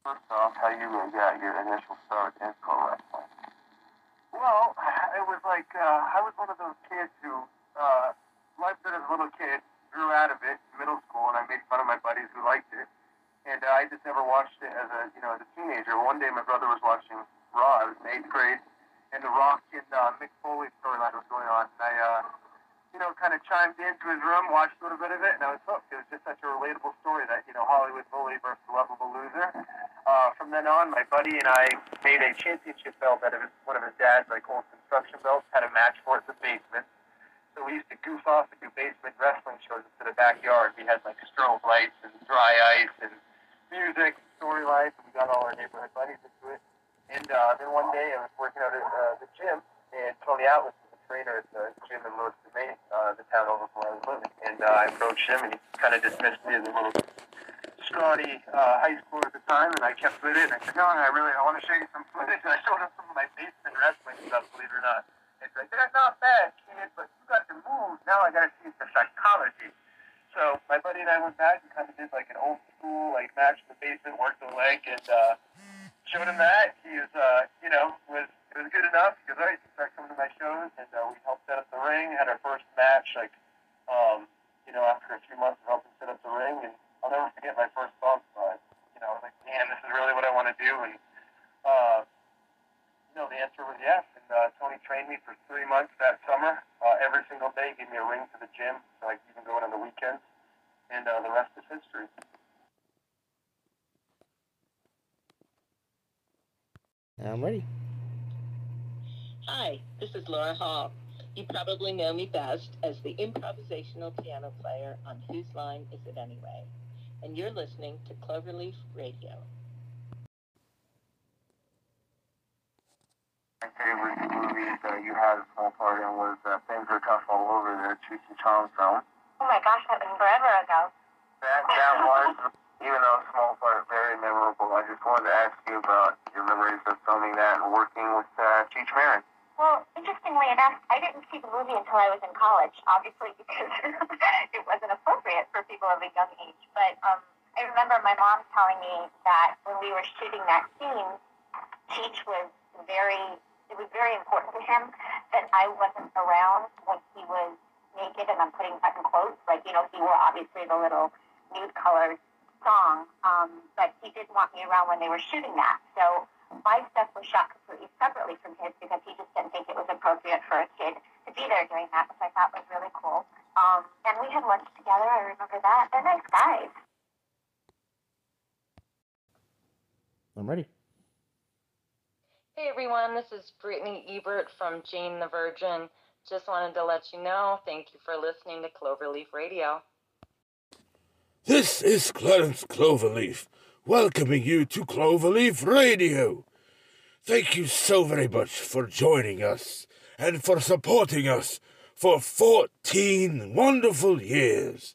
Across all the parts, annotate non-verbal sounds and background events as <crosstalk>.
First off, how you got your initial start in pro wrestling? Well, <laughs> it was like uh, I was one of those kids who uh, liked it as a little kid, grew out of it in middle school, and I made fun of my buddies who liked it. And uh, I just never watched it as a you know as a teenager. One day my brother was watching Raw. I was in eighth grade, and the Rock and uh, Mick Foley storyline was going on, and I. Uh, you know, kind of chimed into his room, watched a little bit of it, and I was hooked. It was just such a relatable story that, you know, Hollywood bully versus lovable loser. Uh, from then on, my buddy and I made a championship belt out of his, one of his dad's, like, old construction belts, had a match for it in the basement. So we used to goof off and do basement wrestling shows into the backyard. We had, like, strobe lights and dry ice and music and storylines, and we got all our neighborhood buddies into it. And uh, then one day I was working out at uh, the gym, and Tony Atlas trainer at the gym in Lewiston, Maine, uh, the town over where I was living. And uh, I approached him, and he kind of dismissed me as a little scrawny uh, high schooler at the time, and I kept with it. And I said, no, I really, I want to show you some footage. And <laughs> I showed him some of my basement wrestling stuff, believe it or not. And he's like, that's not bad, kid, but you got the moves. Now I got to see the psychology. So my buddy and I went back and kind of did like an old school like match in the basement, worked the leg, and uh, showed him that. He was, uh, you know, was it was good enough because I started coming to my shows and uh, we helped set up the ring. Had our first match, like, um, you know, after a few months of helping set up the ring, and I'll never forget my first bump. But you know, like, man, this is really what I want to do. And uh, you know, the answer was yes. And uh, Tony trained me for three months that summer. Uh, every single day, gave me a ring to the gym, so I could even go in on the weekends. And uh, the rest is history. I'm ready. Hi, this is Laura Hall. You probably know me best as the improvisational piano player on Whose Line Is It Anyway? And you're listening to Cloverleaf Radio. My favorite movie that you had a small part in was uh, Things Are Tough All Over the Cheech and Chong film. Oh my gosh, that was forever ago. That, that was, even though a small part, very memorable. I just wanted to ask you about your memories of filming that and working with uh, Cheech Marin. Well, interestingly enough, I didn't see the movie until I was in college, obviously <laughs> because it wasn't appropriate for people of a young age. But um, I remember my mom telling me that when we were shooting that scene, Cheech was very, it was very important to him that I wasn't around when he was naked, and I'm putting that in quotes. Like, you know, he wore obviously the little nude colored song, um, but he didn't want me around when they were shooting that. So my stuff was shot completely separately from his because he just didn't think it was appropriate for a kid to be there doing that, which I thought was really cool. Um, and we had lunch together. I remember that. They're nice guys. I'm ready. Hey everyone, this is Brittany Ebert from Jane the Virgin. Just wanted to let you know, thank you for listening to Cloverleaf Radio. This is Clarence Cloverleaf, welcoming you to Cloverleaf Radio. Thank you so very much for joining us and for supporting us for 14 wonderful years.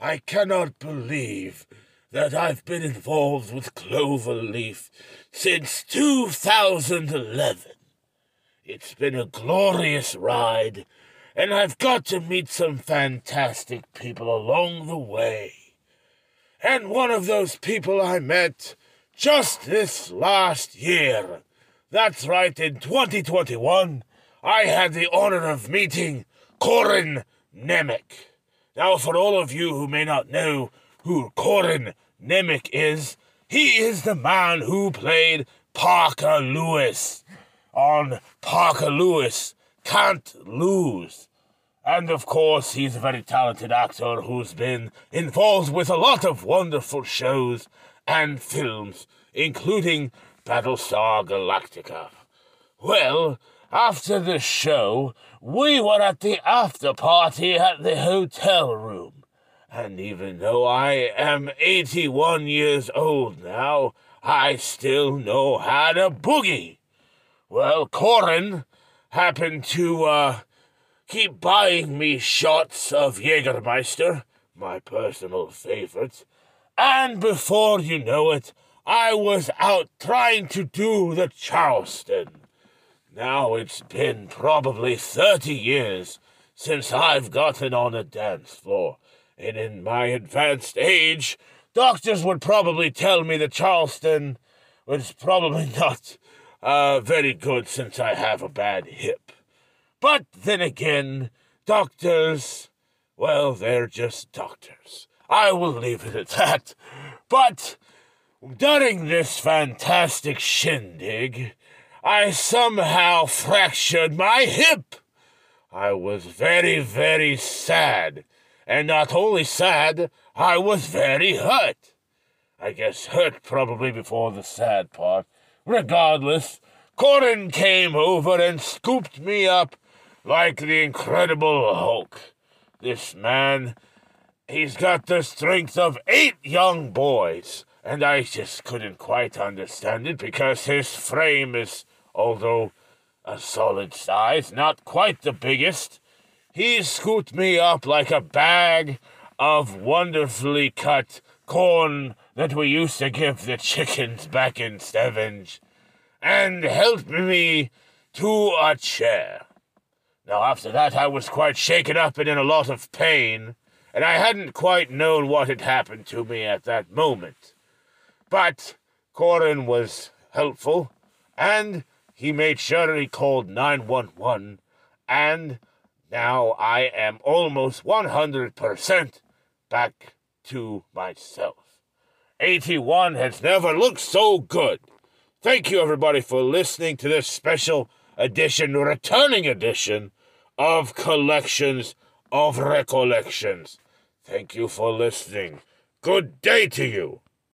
I cannot believe that I've been involved with Cloverleaf since 2011. It's been a glorious ride, and I've got to meet some fantastic people along the way. And one of those people I met just this last year. That's right, in 2021, I had the honor of meeting Corin Nemec. Now, for all of you who may not know who Corin Nemec is, he is the man who played Parker Lewis on Parker Lewis Can't Lose. And of course, he's a very talented actor who's been involved with a lot of wonderful shows and films, including Battlestar Galactica. Well, after the show, we were at the after party at the hotel room. And even though I am 81 years old now, I still know how to boogie. Well, Corin happened to, uh, keep buying me shots of Jägermeister, my personal favorite, and before you know it, I was out trying to do the Charleston. Now it's been probably thirty years since I've gotten on a dance floor, and in my advanced age, doctors would probably tell me that Charleston was probably <laughs> not uh, very good since I have a bad hip. But then again, doctors, well, they're just doctors. I will leave it at that. But during this fantastic shindig, I somehow fractured my hip. I was very, very sad. And not only sad, I was very hurt. I guess hurt probably before the sad part. Regardless, Corin came over and scooped me up like the Incredible Hulk. This man, he's got the strength of eight young boys, and I just couldn't quite understand it because his frame is, although a solid size, not quite the biggest. He scooped me up like a bag of wonderfully cut corn that we used to give the chickens back in Stevenge, and helped me to a chair. Now, after that, I was quite shaken up and in a lot of pain, and I hadn't quite known what had happened to me at that moment. But Corin was helpful, and he made sure he called 911, and now I am almost 100% back to myself. 81 has never looked so good. Thank you, everybody, for listening to this special edition, returning edition of Collections of Recollections. Thank you for listening. Good day to you.